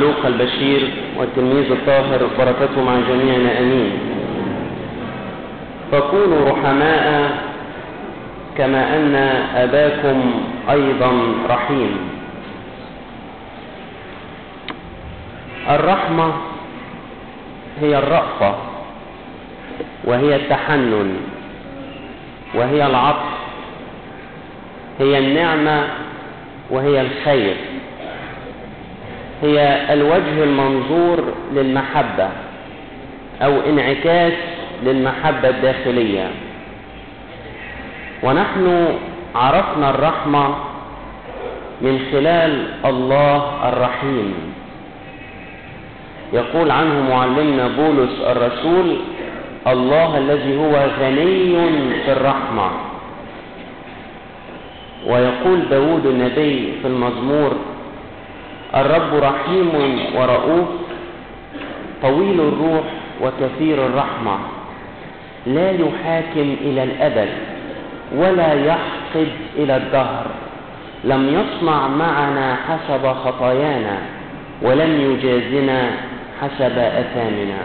لوقا البشير والتلميذ الطاهر بركته مع جميعنا امين فكونوا رحماء كما أن أباكم أيضا رحيم. الرحمة هي الرأفة وهي التحنن وهي العطف هي النعمة وهي الخير. هي الوجه المنظور للمحبة أو انعكاس للمحبة الداخلية. ونحن عرفنا الرحمة من خلال الله الرحيم. يقول عنه معلمنا بولس الرسول الله الذي هو غني في الرحمة ويقول داود النبي في المزمور الرب رحيم ورؤوف طويل الروح وكثير الرحمة. لا يحاكم إلى الأبد ولا يحقد إلى الدهر. لم يصنع معنا حسب خطايانا ولم يجازنا حسب أثامنا.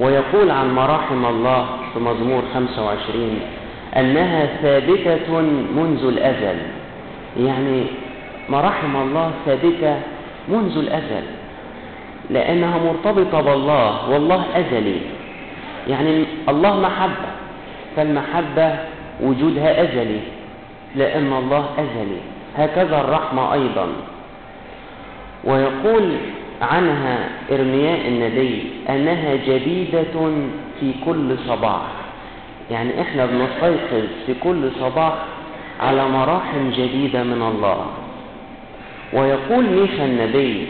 ويقول عن مراحم الله في مزمور 25 أنها ثابتة منذ الأزل. يعني مراحم الله ثابتة منذ الأزل لأنها مرتبطة بالله والله أزلي. يعني الله محبة فالمحبة وجودها أزلي لأن الله أزلي. هكذا الرحمة أيضا. ويقول عنها إرمياء النبي أنها جديدة في كل صباح. يعني إحنا بنستيقظ في كل صباح على مراحم جديدة من الله. ويقول ميخا النبي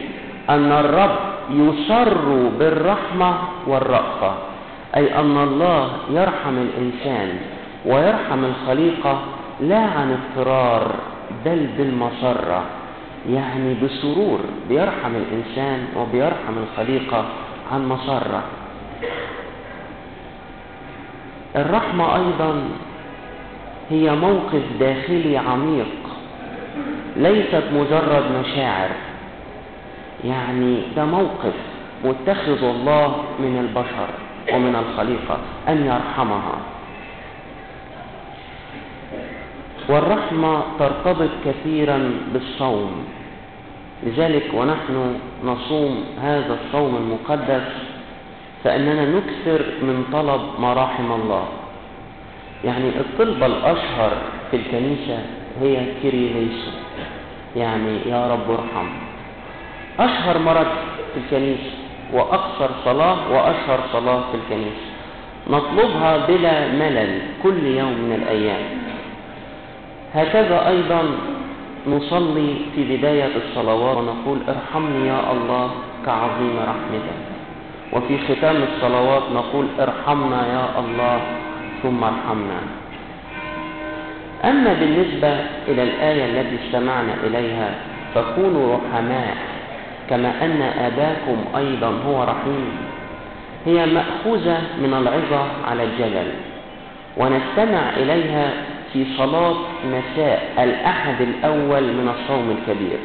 أن الرب يسر بالرحمة والرأفة أي أن الله يرحم الإنسان ويرحم الخليقة لا عن اضطرار بل بالمسرة يعني بسرور بيرحم الإنسان وبيرحم الخليقة عن مسرة الرحمة أيضا هي موقف داخلي عميق ليست مجرد مشاعر. يعني ده موقف متخذ الله من البشر ومن الخليقة أن يرحمها. والرحمة ترتبط كثيرا بالصوم. لذلك ونحن نصوم هذا الصوم المقدس فإننا نكثر من طلب مراحم الله. يعني الطلبة الأشهر في الكنيسة هي كيريليسو يعني يا رب ارحم. أشهر مرض في الكنيسة وأقصر صلاة وأشهر صلاة في الكنيسة نطلبها بلا ملل كل يوم من الأيام. هكذا أيضا نصلي في بداية الصلوات ونقول ارحمني يا الله كعظيم رحمتك. وفي ختام الصلوات نقول ارحمنا يا الله ثم ارحمنا. أما بالنسبة إلى الآية التي استمعنا إليها فكونوا رحماء كما أن أباكم أيضا هو رحيم. هي مأخوذة من العظة على الجبل ونستمع إليها في صلاة مساء الأحد الأول من الصوم الكبير.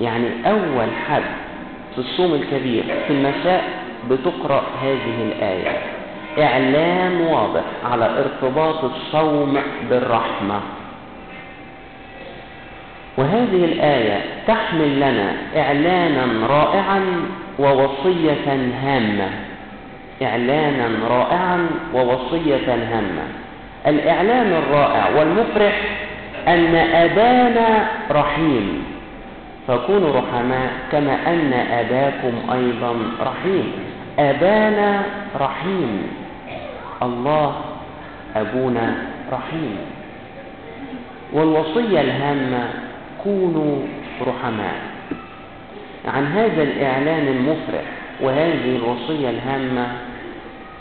يعني أول حد في الصوم الكبير في المساء بتقرأ هذه الآية. إعلان واضح على ارتباط الصوم بالرحمة. وهذه الآية تحمل لنا إعلانا رائعا ووصية هامة. إعلانا رائعا ووصية هامة. الإعلان الرائع والمفرح أن أبانا رحيم. فكونوا رحماء كما أن أباكم أيضا رحيم. أبانا رحيم. الله أبونا رحيم. والوصية الهامة كونوا رحماء. عن هذا الإعلان المفرح وهذه الوصية الهامة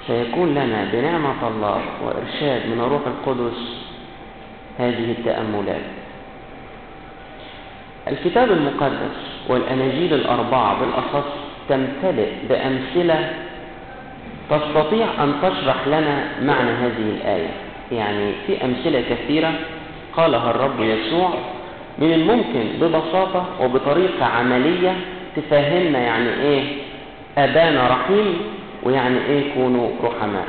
سيكون لنا بنعمة الله وإرشاد من الروح القدس هذه التأملات. الكتاب المقدس والأناجيل الأربعة بالأخص تمتلئ بأمثلة تستطيع أن تشرح لنا معنى هذه الآية؟ يعني في أمثلة كثيرة قالها الرب يسوع من الممكن ببساطة وبطريقة عملية تفهمنا يعني إيه أبانا رحيم ويعني إيه كونوا رحماء.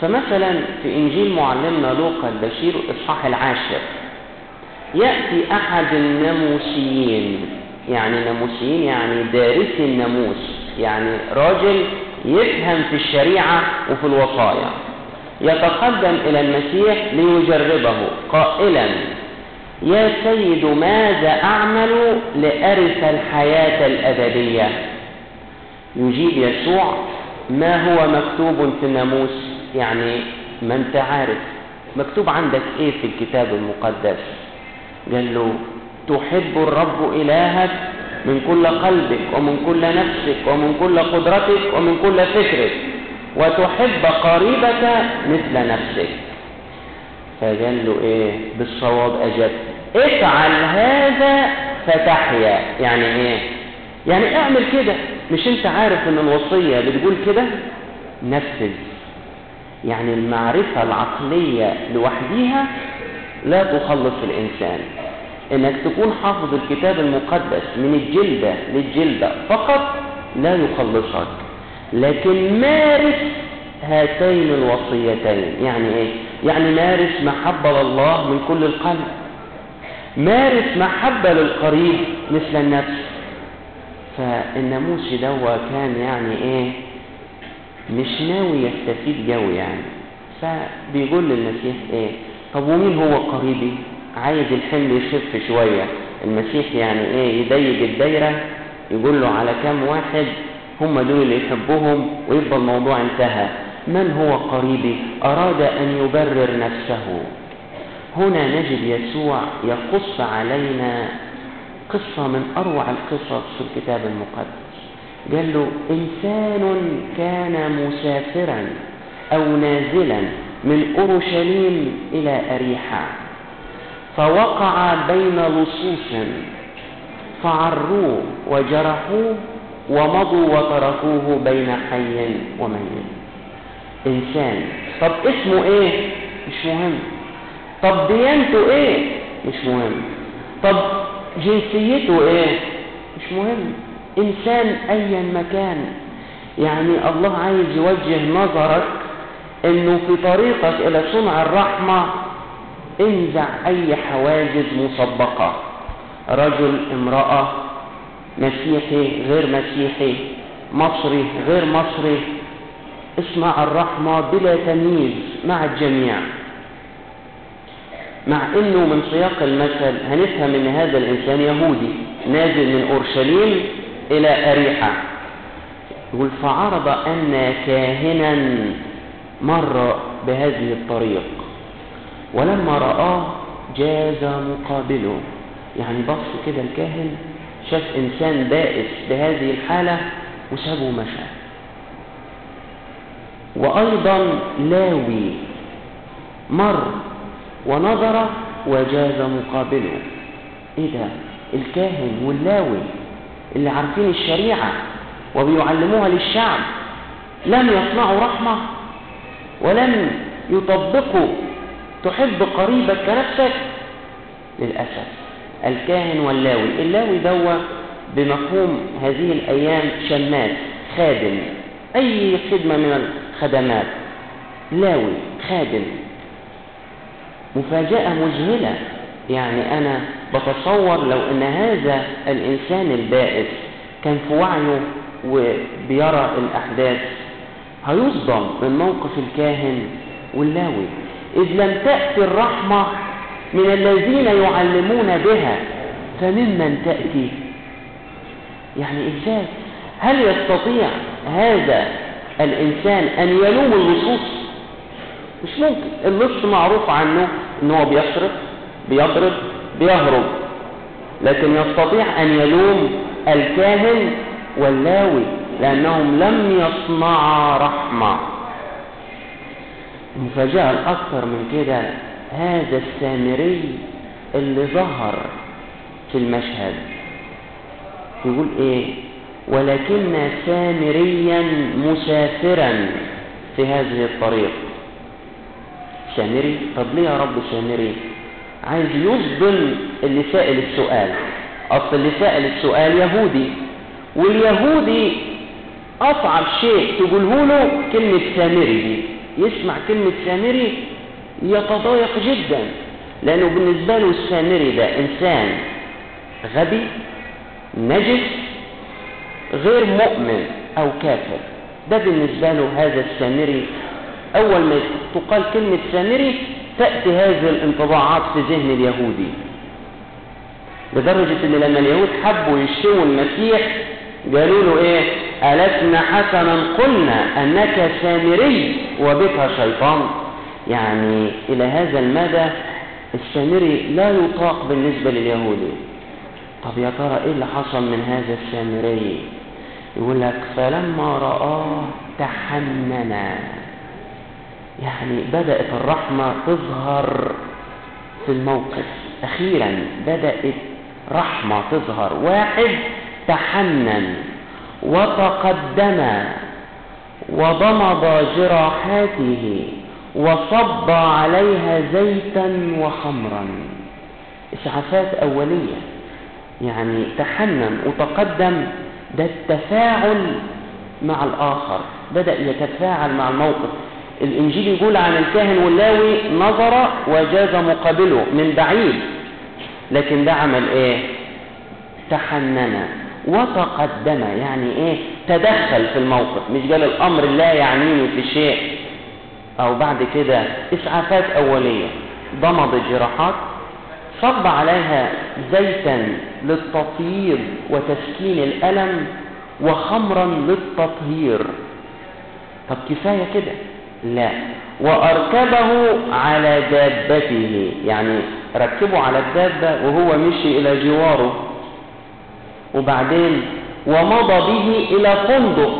فمثلا في إنجيل معلمنا لوقا البشير الاصحاح العاشر يأتي أحد الناموسيين يعني ناموسيين يعني دارسي الناموس يعني راجل يفهم في الشريعة وفي الوصايا يتقدم إلى المسيح ليجربه. قائلا يا سيد ماذا أعمل لأرث الحياة الأبدية؟ يجيب يسوع ما هو مكتوب في الناموس؟ يعني ما أنت عارف. مكتوب عندك إيه في الكتاب المقدس؟ قال له تحب الرب إلهك من كل قلبك ومن كل نفسك ومن كل قدرتك ومن كل فكرك. وتحب قريبك مثل نفسك. فقال له إيه؟ بالصواب اجبت افعل هذا فتحيا. يعني إيه؟ يعني اعمل كده. مش أنت عارف إن الوصية بتقول كده؟ نفذ. يعني المعرفة العقلية لوحديها لا تخلص الإنسان. إنك تكون حافظ الكتاب المقدس من الجلدة للجلدة فقط لا يخلصك. لكن مارس هاتين الوصيتين. يعني إيه؟ يعني مارس محبة لله من كل القلب. مارس محبة للقريب مثل النفس. فالناموسي دوا كان يعني إيه؟ مش ناوي يستفيد قوي يعني. فبيقول للمسيح إيه؟ طب ومين هو قريبي؟ عايز الحمل يخف شوية. المسيح يعني إيه يضيق الدايرة يقول له على كام واحد هم دول اللي يحبهم ويبقى الموضوع انتهى. من هو قريبي؟ أراد أن يبرر نفسه. هنا نجد يسوع يقص علينا قصة من أروع القصص في الكتاب المقدس. قال له إنسان كان مسافرا أو نازلا من أورشليم إلى أريحة فوقع بين لصوص فعروه وجرحوه ومضوا وتركوه بين حي وميت إنسان طب اسمه إيه؟ مش مهم طب ديانته إيه؟ مش مهم طب جنسيته إيه؟ مش مهم إنسان أيا مكان يعني الله عايز يوجه نظرك إنه في طريقك إلى صنع الرحمة انزع أي حواجز مسبقة. رجل امرأة مسيحي غير مسيحي مصري غير مصري اصنع الرحمة بلا تمييز مع الجميع. مع انه من سياق المثل هنفهم ان هذا الانسان يهودي نازل من اورشليم إلى اريحة يقول فعرض أن كاهنا مر بهذه الطريق. ولما رآه جاز مقابله. يعني بص كده الكاهن شاف إنسان بائس بهذه الحالة وسابه ومشى وأيضا لاوي مر ونظر وجاز مقابله. إيه ده؟ الكاهن واللاوي اللي عارفين الشريعة وبيعلموها للشعب لم يصنعوا رحمة ولم يطبقوا تحب قريبك كنفسك؟ للأسف. الكاهن واللاوي. اللاوي دوا بمفهوم هذه الأيام شماس خادم. أي خدمة من الخدمات. لاوي خادم. مفاجأة مذهلة. يعني أنا بتصور لو أن هذا الإنسان البائس كان في وعيه وبيرى الأحداث هيصدم من موقف الكاهن واللاوي. إذ لم تأتي الرحمة من الذين يعلمون بها فممن تأتي؟ يعني إزاي هل يستطيع هذا الإنسان أن يلوم اللصوص؟ مش ممكن. اللص معروف عنه إن هو بيسرق بيضرب بيهرب لكن يستطيع أن يلوم الكاهن واللاوي لأنهم لم يصنعا رحمة. المفاجاه الاكثر من كده هذا السامري اللي ظهر في المشهد. يقول إيه؟ ولكن سامريا مسافرا في هذه الطريق. سامري؟ طب ليه يا رب سامري؟ عايز يصدم اللي سائل السؤال أصل اللي سائل السؤال يهودي واليهودي أصعب شيء تقوله له كلمة سامري دي. يسمع كلمة سامري يتضايق جدا لأنه بالنسبة له السامري ده إنسان غبي نجس غير مؤمن أو كافر. ده بالنسبة له هذا السامري. أول ما تقال كلمة سامري تأتي هذه الانطباعات في ذهن اليهودي لدرجة إن لما اليهود حبوا يشتموا المسيح قالوا له إيه؟ ألسنا حسنا قلنا أنك سامري وبك شيطان. يعني إلى هذا المدى السامري لا يطاق بالنسبة لليهودي طب يا ترى إيه اللي حصل من هذا السامري؟ يقول لك فلما رآه تحننا يعني بدأت الرحمة تظهر في الموقف. أخيرا بدأت رحمة تظهر. واحد تحنن وتقدم وضمض جراحاته وصب عليها زيتا وخمرا. إسعافات أولية. يعني تحنن وتقدم. ده التفاعل مع الآخر. بدأ يتفاعل مع الموقف. الإنجيل يقول عن الكاهن واللاوي نظر وجاز مقابله من بعيد. لكن ده عمل إيه؟ تحنن. وتقدم يعني إيه؟ تدخل في الموقف. مش قال الأمر لا يعنيني في شيء. أو بعد كده إسعافات أولية. ضمد الجراحات صب عليها زيتا للتطييب وتسكين الألم وخمرا للتطهير. طب كفاية كده؟ لا. وأركبه على دابته يعني ركبه على الدابة وهو مشي إلى جواره. وبعدين ومضى به إلى فندق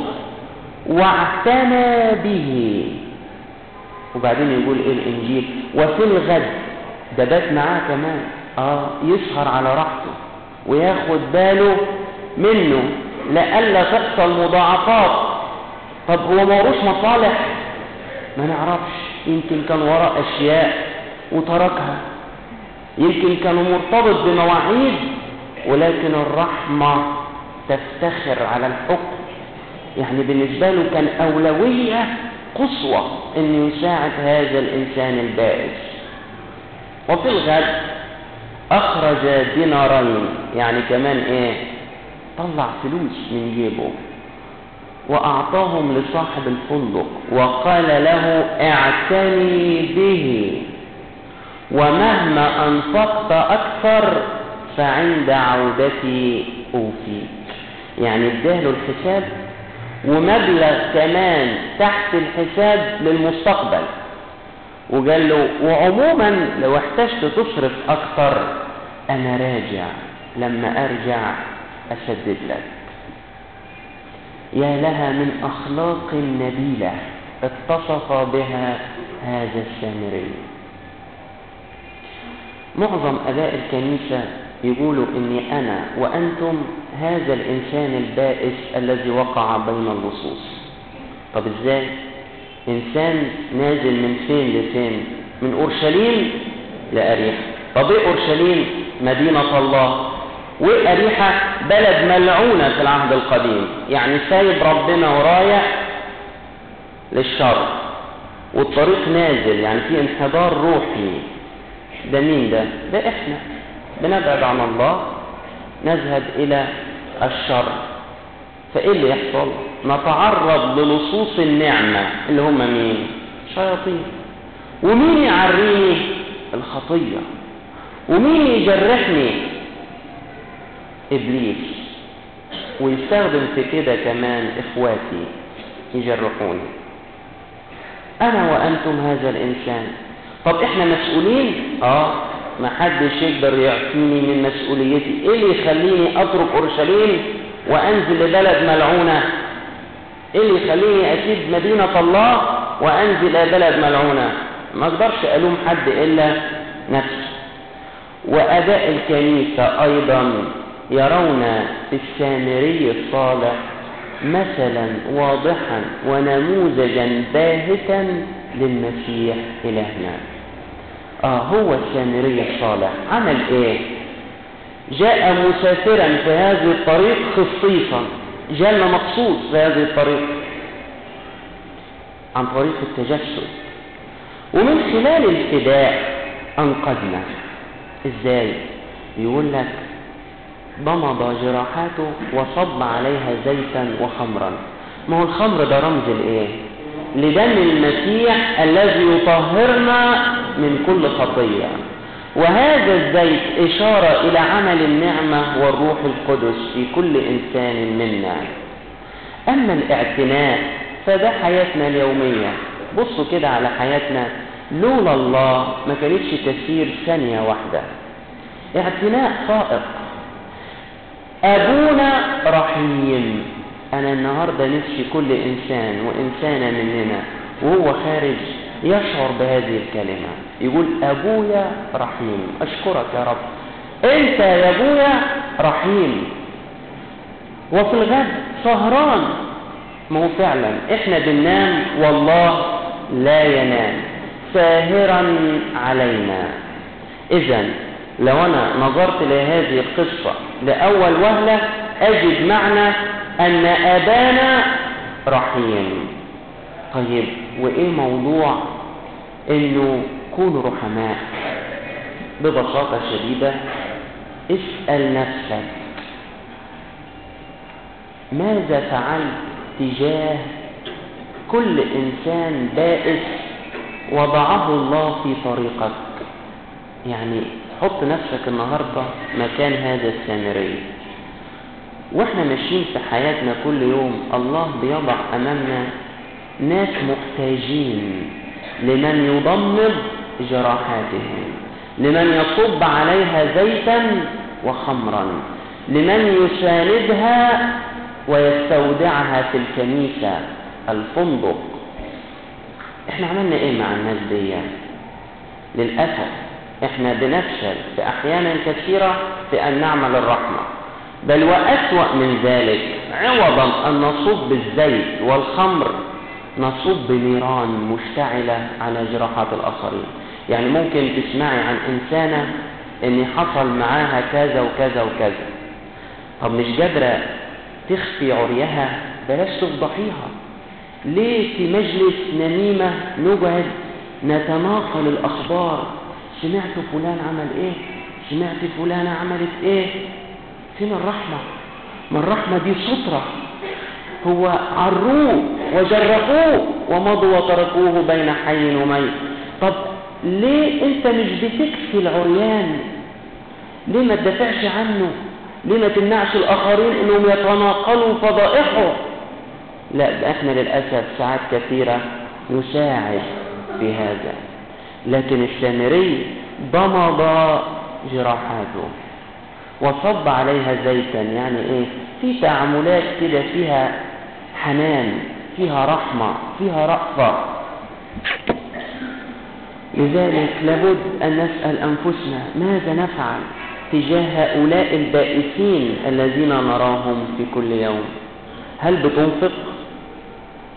واعتنى به. وبعدين يقول إيه الإنجيل؟ وفي الغد. ده بات معاه كمان. آه يسهر على راحته وياخد باله منه لألا تحصل مضاعفات طب هو موروش مصالح؟ ما نعرفش. يمكن كان وراء أشياء وتركها. يمكن كان مرتبط بمواعيد ولكن الرحمة تفتخر على الحكم. يعني بالنسبة له كان أولوية قصوى أن يساعد هذا الإنسان البائس. وفي الغد أخرج دينارين يعني كمان إيه طلع فلوس من جيبه وأعطاهم لصاحب الفندق وقال له اعتني به. ومهما أنفقت أكثر فعند عودتي أوفيك يعني اداله الحساب ومبلغ كمان تحت الحساب للمستقبل. وقال له وعموما لو احتجت تصرف أكثر أنا راجع. لما أرجع أسدد لك. يا لها من أخلاق نبيلة اتصف بها هذا السامري معظم أباء الكنيسة يقولوا إني أنا وأنتم هذا الإنسان البائس الذي وقع بين اللصوص طب إزاي؟ إنسان نازل من فين لفين؟ من أورشليم لأريحة. طب إيه أورشليم؟ مدينة الله. وأريحة بلد ملعونة في العهد القديم. يعني سايب ربنا ورايح للشر. والطريق نازل. يعني في انحدار روحي. ده مين ده؟ ده إحنا. بنبعد عن الله نذهب إلى الشر فإيه اللي يحصل؟ نتعرض للصوص النعمة اللي هم مين؟ شياطين ومين يعريني؟ الخطية ومين يجرحني؟ إبليس ويستخدم في كده كمان إخواتي يجرحوني أنا وأنتم هذا الإنسان طب إحنا مسؤولين؟ آه ما حدش يقدر يعفيني من مسؤوليتي إيه اللي يخليني أترك أورشليم وأنزل لبلد ملعونة؟ إيه اللي يخليني أسيب مدينة الله وأنزل إلى بلد ملعونة؟ ما أقدرش ألوم حد إلا نفسي وأداء الكنيسة أيضا يرون في السامري الصالح مثلا واضحا ونموذجا باهتا للمسيح إلهنا آه هو السامري الصالح. عمل إيه؟ جاء مسافرا في هذه الطريق خصيصا جاء مخصوص في هذه الطريق. عن طريق التجسد. ومن خلال الفداء أنقذنا. إزاي؟ يقول لك ضمض جراحاته وصب عليها زيتا وخمرا. ما هو الخمر ده رمز الايه لدم المسيح الذي يطهرنا من كل خطية. وهذا الزيت إشارة إلى عمل النعمة والروح القدس في كل إنسان منا. أما الاعتناء فده حياتنا اليومية. بصوا كده على حياتنا. لولا الله ما كانتش تسير ثانية واحدة. اعتناء فائق. أبونا رحيم. أنا النهاردة نفسي كل إنسان وإنسانة مننا وهو خارج يشعر بهذه الكلمة. يقول أبويا رحيم. أشكرك يا رب. أنت يا أبويا رحيم. وفي الغد سهران. ما هو فعلا. إحنا بننام والله لا ينام. ساهرا علينا. إذا لو أنا نظرت لهذه القصة لأول وهلة أجد معنى أن أبانا رحيم. طيب وإيه موضوع إنه كونوا رحماء. ببساطة شديدة اسأل نفسك ماذا فعلت تجاه كل إنسان بائس وضعه الله في طريقك؟ يعني حط نفسك النهاردة مكان هذا السامري. وإحنا ماشيين في حياتنا كل يوم الله بيضع أمامنا ناس محتاجين لمن يضمد جراحاتهم لمن يصب عليها زيتا وخمرا لمن يساندها ويستودعها في الكنيسة الفندق. إحنا عملنا إيه مع الناس دي؟ للأسف إحنا بنفشل في أحيانا كثيرة في أن نعمل الرحمة. بل وأسوأ من ذلك عوضا أن نصب الزيت والخمر نصب بنيران مشتعلة على جراحات الآخرين. يعني ممكن تسمعي عن إنسانة إن حصل معاها كذا وكذا وكذا. طب مش قادرة تخفي عريها؟ بلاش تفضحيها. ليه في مجلس نميمة نقعد نتناقل الأخبار؟ سمعت فلان عمل إيه؟ سمعت فلانة عملت إيه؟ فين الرحمة. ما الرحمة دي سترة. هو عروه وجرحوه ومضوا وتركوه بين حي وميت. طب ليه انت مش بتكفي العريان؟ ليه ما تدافعش عنه؟ ليه ما تمنعش الآخرين إنهم يتناقلوا فضائحه؟ لا إحنا للأسف ساعات كثيرة نساعد في هذا لكن السامري ضمض جراحاته. وصب عليها زيتا يعني إيه؟ في تعاملات كده فيها حنان فيها رحمة فيها رأفة. لذلك لابد أن نسأل أنفسنا ماذا نفعل تجاه هؤلاء البائسين الذين نراهم في كل يوم؟ هل بتنفق؟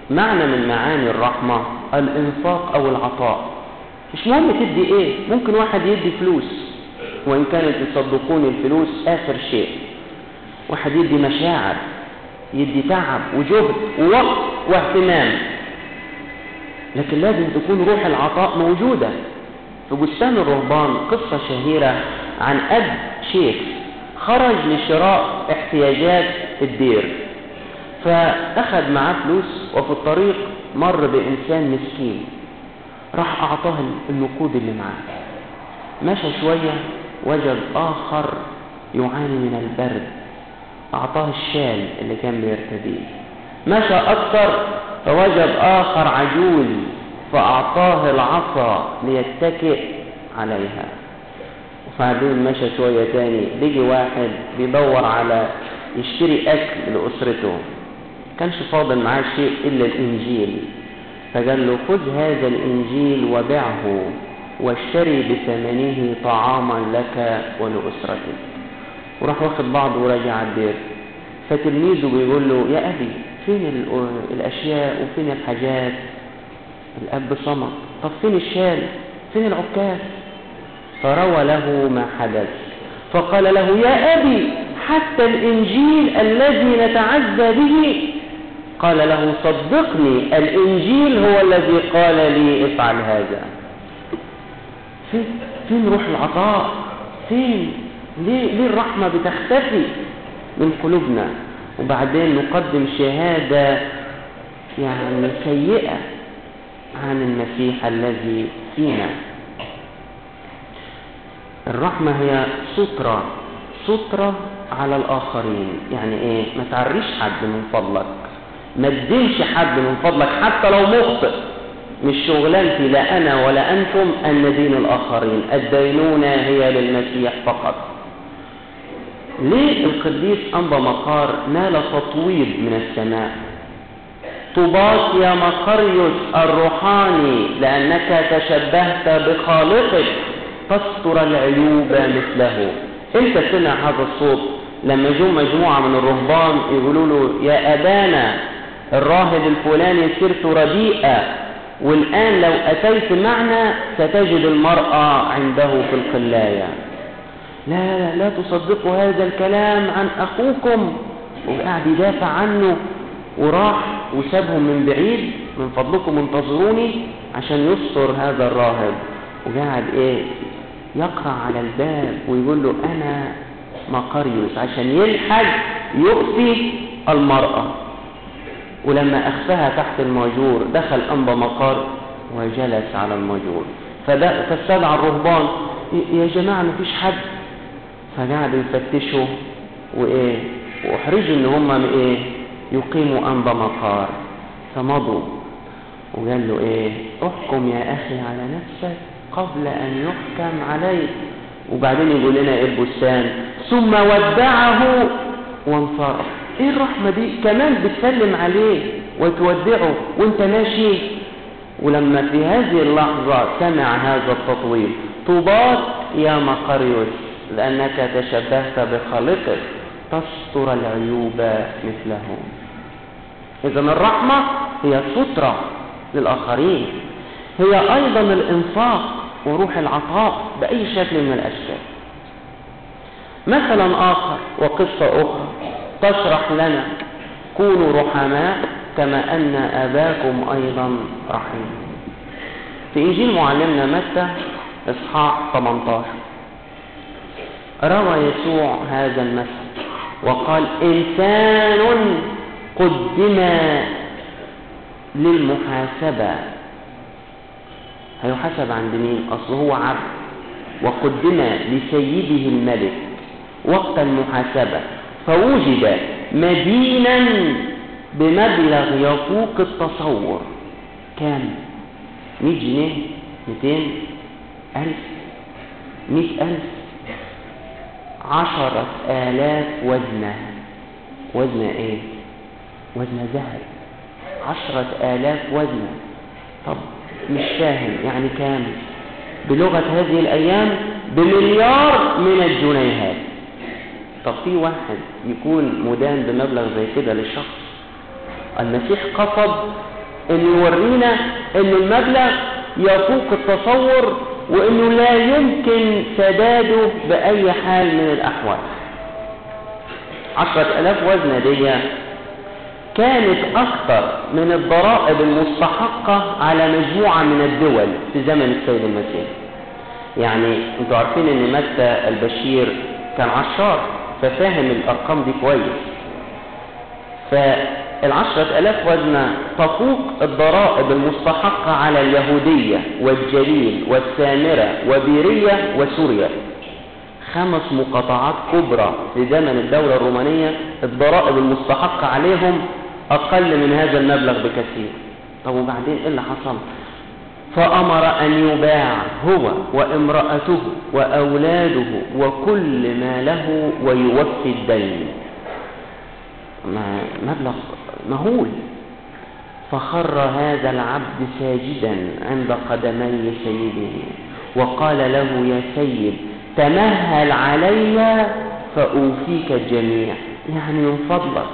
معنى من معاني الرحمة الإنفاق أو العطاء. مش مهم تدي إيه ممكن واحد يدي فلوس. وإن كانت تصدقون الفلوس آخر شيء. واحد يدي مشاعر يدي تعب وجهد ووقت واهتمام. لكن لازم تكون روح العطاء موجودة. في بستان الرهبان قصة شهيرة عن أب شيخ خرج لشراء احتياجات الدير. فأخذ معاه فلوس وفي الطريق مر بإنسان مسكين. راح أعطاه النقود اللي معاه. مشى شوية وجد آخر يعاني من البرد أعطاه الشال اللي كان بيرتديه. مشى أكثر فوجد آخر عجوز فأعطاه العصا ليتكئ عليها. وبعدين مشى شوية تاني بيجي واحد بيدور على يشتري أكل لأسرته. كانش فاضل معاه شيء إلا الإنجيل. فقال له خذ هذا الإنجيل وبعه واشتري بثمنه طعاما لك ولأسرتك. وراح واخد بعضه وراجع على الدير فتلميذه بيقول له يا أبي فين الأشياء وفين الحاجات؟ الأب صمت طب فين الشال؟ فين العكاز؟ فروى له ما حدث. فقال له يا أبي حتى الإنجيل الذي نتعزى به. قال له صدقني الإنجيل هو الذي قال لي افعل هذا. فين, فين روح العطاء؟ فين؟ ليه, ليه الرحمة بتختفي من قلوبنا؟ وبعدين نقدم شهادة يعني سيئة عن المسيح الذي فينا. الرحمة هي سترة سترة على الآخرين. يعني إيه؟ ما تعريش حد من فضلك. ما تدينش حد من فضلك حتى لو مخطئ. مش شغلانتي لا أنا ولا أنتم أن ندين الآخرين. الدينونة هي للمسيح فقط. ليه القديس أنبأ مقار نال تطويب من السماء؟ طوباك يا مقريوس الروحاني لأنك تشبهت بخالقك. تستر العيوب مثله. إنت سمع هذا الصوت لما جو مجموعة من الرهبان يقولوا له يا أبانا الراهب الفلاني سرت رديئة. والآن لو أتيت معنا ستجد المرأة عنده في القلاية. لا لا لا تصدقوا هذا الكلام عن أخوكم. وقاعد يدافع عنه وراح وسابهم من بعيد. من فضلكم انتظروني عشان يستر هذا الراهب. وقاعد إيه يقرع على الباب ويقول له أنا مقريوس عشان يلحق يخفي المرأة. ولما أخفاها تحت الماجور دخل انبا مقار وجلس على الماجور فاستدعى الرهبان يا جماعة مفيش حد. فقعدوا يفتشوا وإيه وأحرجوا إن هم إيه يقيموا انبا مقار فمضوا وقال له إيه احكم يا أخي على نفسك قبل أن يحكم عليك. وبعدين يقول لنا إيه البستان ثم ودعه وانصرف. إيه الرحمة دي؟ كمان بتسلم عليه وتودعه وانت ماشي. ولما في هذه اللحظة سمع هذا التطويل طوباك يا مقريوس لأنك تشبهت بخالقك تستر العيوب مثله. إذا الرحمة هي سترة للآخرين. هي أيضا الإنفاق وروح العطاء بأي شكل من الأشكال. مثلا آخر وقصة أخرى. تشرح لنا. كونوا رحماء كما أن أباكم أيضا رحيم. في إنجيل معلمنا متى؟ إصحاح 18 روى يسوع هذا المثل وقال إنسان قدم للمحاسبة. هيحاسب عند مين؟ أصل هو عبد. وقدم لسيده الملك وقت المحاسبة. فوجد مدينا بمبلغ يفوق التصور. كام 100 جنيه 200 ألف 100 ألف عشرة آلاف وزنة. وزنة إيه؟ وزنة ذهب. عشرة آلاف وزنة. طب مش فاهم يعني كام بلغة هذه الأيام بمليار من الجنيهات. طب في واحد يكون مدان بمبلغ زي كده للشخص؟ المسيح قصد إن يورينا إن المبلغ يفوق التصور وإنه لا يمكن سداده بأي حال من الأحوال. عشرة آلاف وزنة دي كانت أكثر من الضرائب المستحقة على مجموعة من الدول في زمن السيد المسيح. يعني أنتوا عارفين إن متى البشير كان عشار. ففاهم الأرقام دي كويس. فالعشرة آلاف وزنة تفوق الضرائب المستحقة على اليهودية والجليل والسامرة وبيرية وسوريا. خمس مقاطعات كبرى في زمن الدولة الرومانية الضرائب المستحقة عليهم أقل من هذا المبلغ بكثير. طب وبعدين إيه اللي حصل؟ فأمر أن يباع هو وامرأته وأولاده وكل ما له ويوفي الدين. مبلغ مهول. فخر هذا العبد ساجدا عند قدمي سيده وقال له يا سيد تمهل علي فأوفيك الجميع يعني من فضلك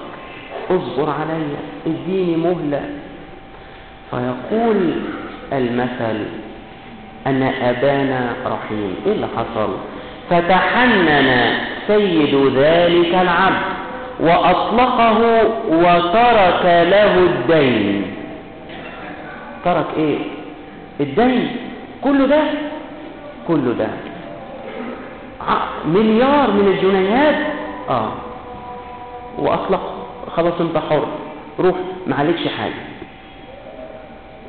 اصبر علي اديني مهلة. فيقول المثل أن أبانا رحيم. إيه اللي حصل؟ فتحنن سيد ذلك العبد وأطلقه وترك له الدين. ترك إيه؟ الدين. كله ده؟ كله ده. مليار من الجنيهات؟ آه. وأطلق خلاص انت حر. روح ما عليكش حاجة.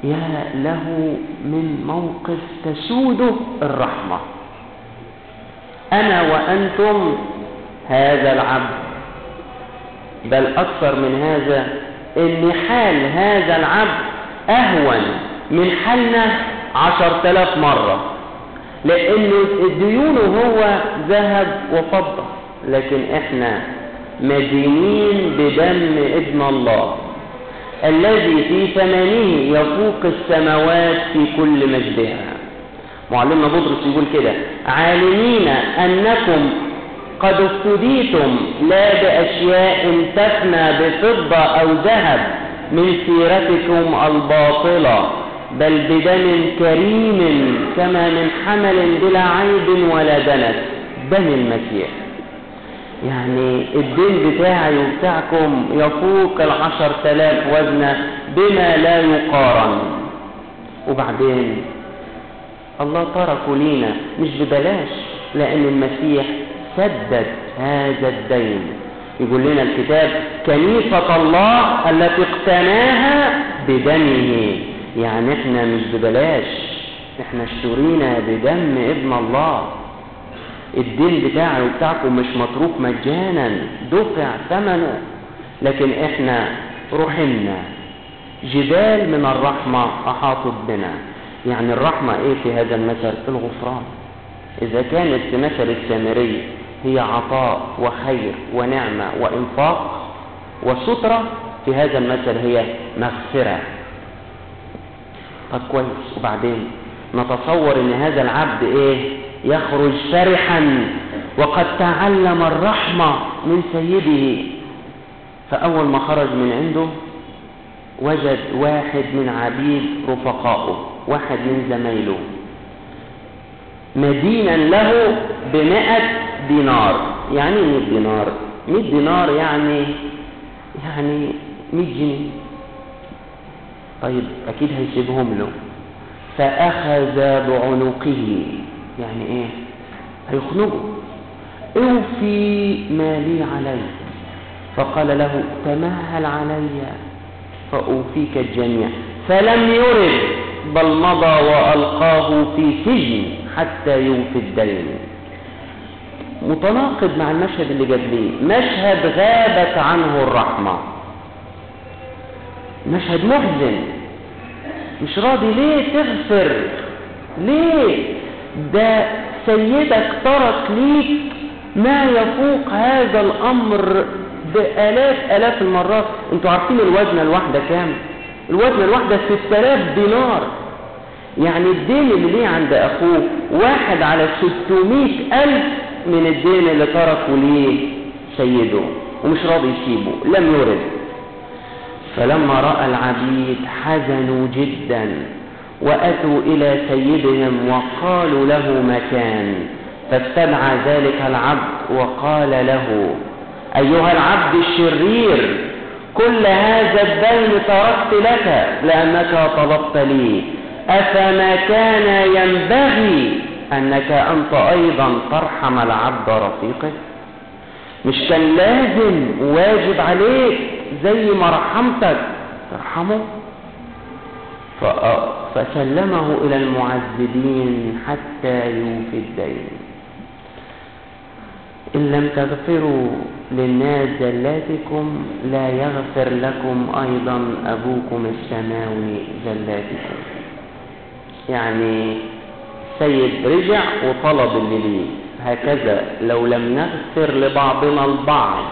يا له من موقف تسوده الرحمة. أنا وأنتم هذا العبد. بل أكثر من هذا إن حال هذا العبد أهون من حالنا عشر تلاف مرة. لأن ديونه هو ذهب وفضة. لكن إحنا مدينين بدم ابن الله. الذي في ثمنه يفوق السماوات في كل مجدها. معلمنا بطرس يقول كده عالمين أنكم قد افتديتم لا بأشياء تفنى بفضة أو ذهب من سيرتكم الباطلة بل بدم كريم كما من حمل بلا عيب ولا دنس دم المسيح. يعني الدين بتاعي وبتاعكم يفوق العشر تلاف وزنة بما لا يقارن. وبعدين الله تركه لينا مش ببلاش لأن المسيح سدد هذا الدين. يقول لنا الكتاب كنيسة الله التي اقتناها بدمه. يعني إحنا مش ببلاش إحنا اشترينا بدم ابن الله. الدين بتاعي وبتاعكم مش متروك مجانا دفع ثمنه. لكن إحنا رحمنا. جبال من الرحمة أحاطت بنا. يعني الرحمة إيه في هذا المثل؟ الغفران. إذا كانت في مثل السامري هي عطاء وخير ونعمة وإنفاق وسترة في هذا المثل هي مغفرة. طب كويس. وبعدين نتصور إن هذا العبد إيه؟ يخرج فرحا وقد تعلم الرحمة من سيده. فأول ما خرج من عنده وجد واحد من عبيد رفقائه واحد من زمايله. مدينا له بمئة دينار. يعني مئة دينار. مئة دينار يعني يعني مئة جنيه. طيب أكيد هيسيبهم له. فأخذ بعنقه. يعني إيه؟ هيخنقه. أوفي ما لي عليك فقال له تمهل علي فأوفيك الجميع. فلم يرد بل مضى وألقاه في سجن حتى يوفي الدين متناقض مع المشهد اللي قبليه مشهد غابت عنه الرحمة. مشهد محزن. مش راضي ليه تغفر؟ ليه؟ ده سيدك ترك ليك ما يفوق هذا الأمر بآلاف آلاف المرات. أنتوا عارفين الوزنة الواحدة كام؟ الوزنة الواحدة 6000 دينار. يعني الدين اللي ليه عند أخوه واحد على 600 ألف من الدين اللي تركه ليه سيده ومش راضي يسيبه لم يرد. فلما رأى العبيد حزنوا جدا. وأتوا إلى سيدهم وقالوا له مكان فاتبع ذلك العبد وقال له أيها العبد الشرير كل هذا الدين تركت لك لأنك طلبت لي. أفما كان ينبغي أنك أنت أيضا ترحم العبد رفيقك؟ مش كان لازم واجب عليك زي ما رحمتك ترحمه؟ فسلمه إلى المعذبين حتى يوفي الدين. إن لم تغفروا للناس زلاتكم لا يغفر لكم أيضا أبوكم السماوي زلاتكم. يعني سيد رجع وطلب اللي ليه هكذا لو لم نغفر لبعضنا البعض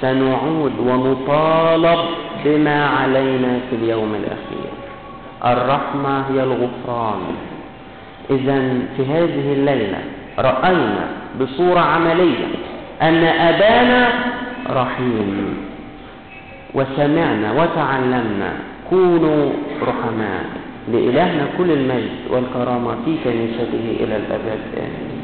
سنعود ونطالب بما علينا في اليوم الأخير. الرحمة هي الغفران. إذا في هذه الليلة رأينا بصورة عملية أن أبانا رحيم. وسمعنا وتعلمنا. كونوا رحماء. لإلهنا كل المجد والكرامة في كنيسته إلى الأبد. آمين.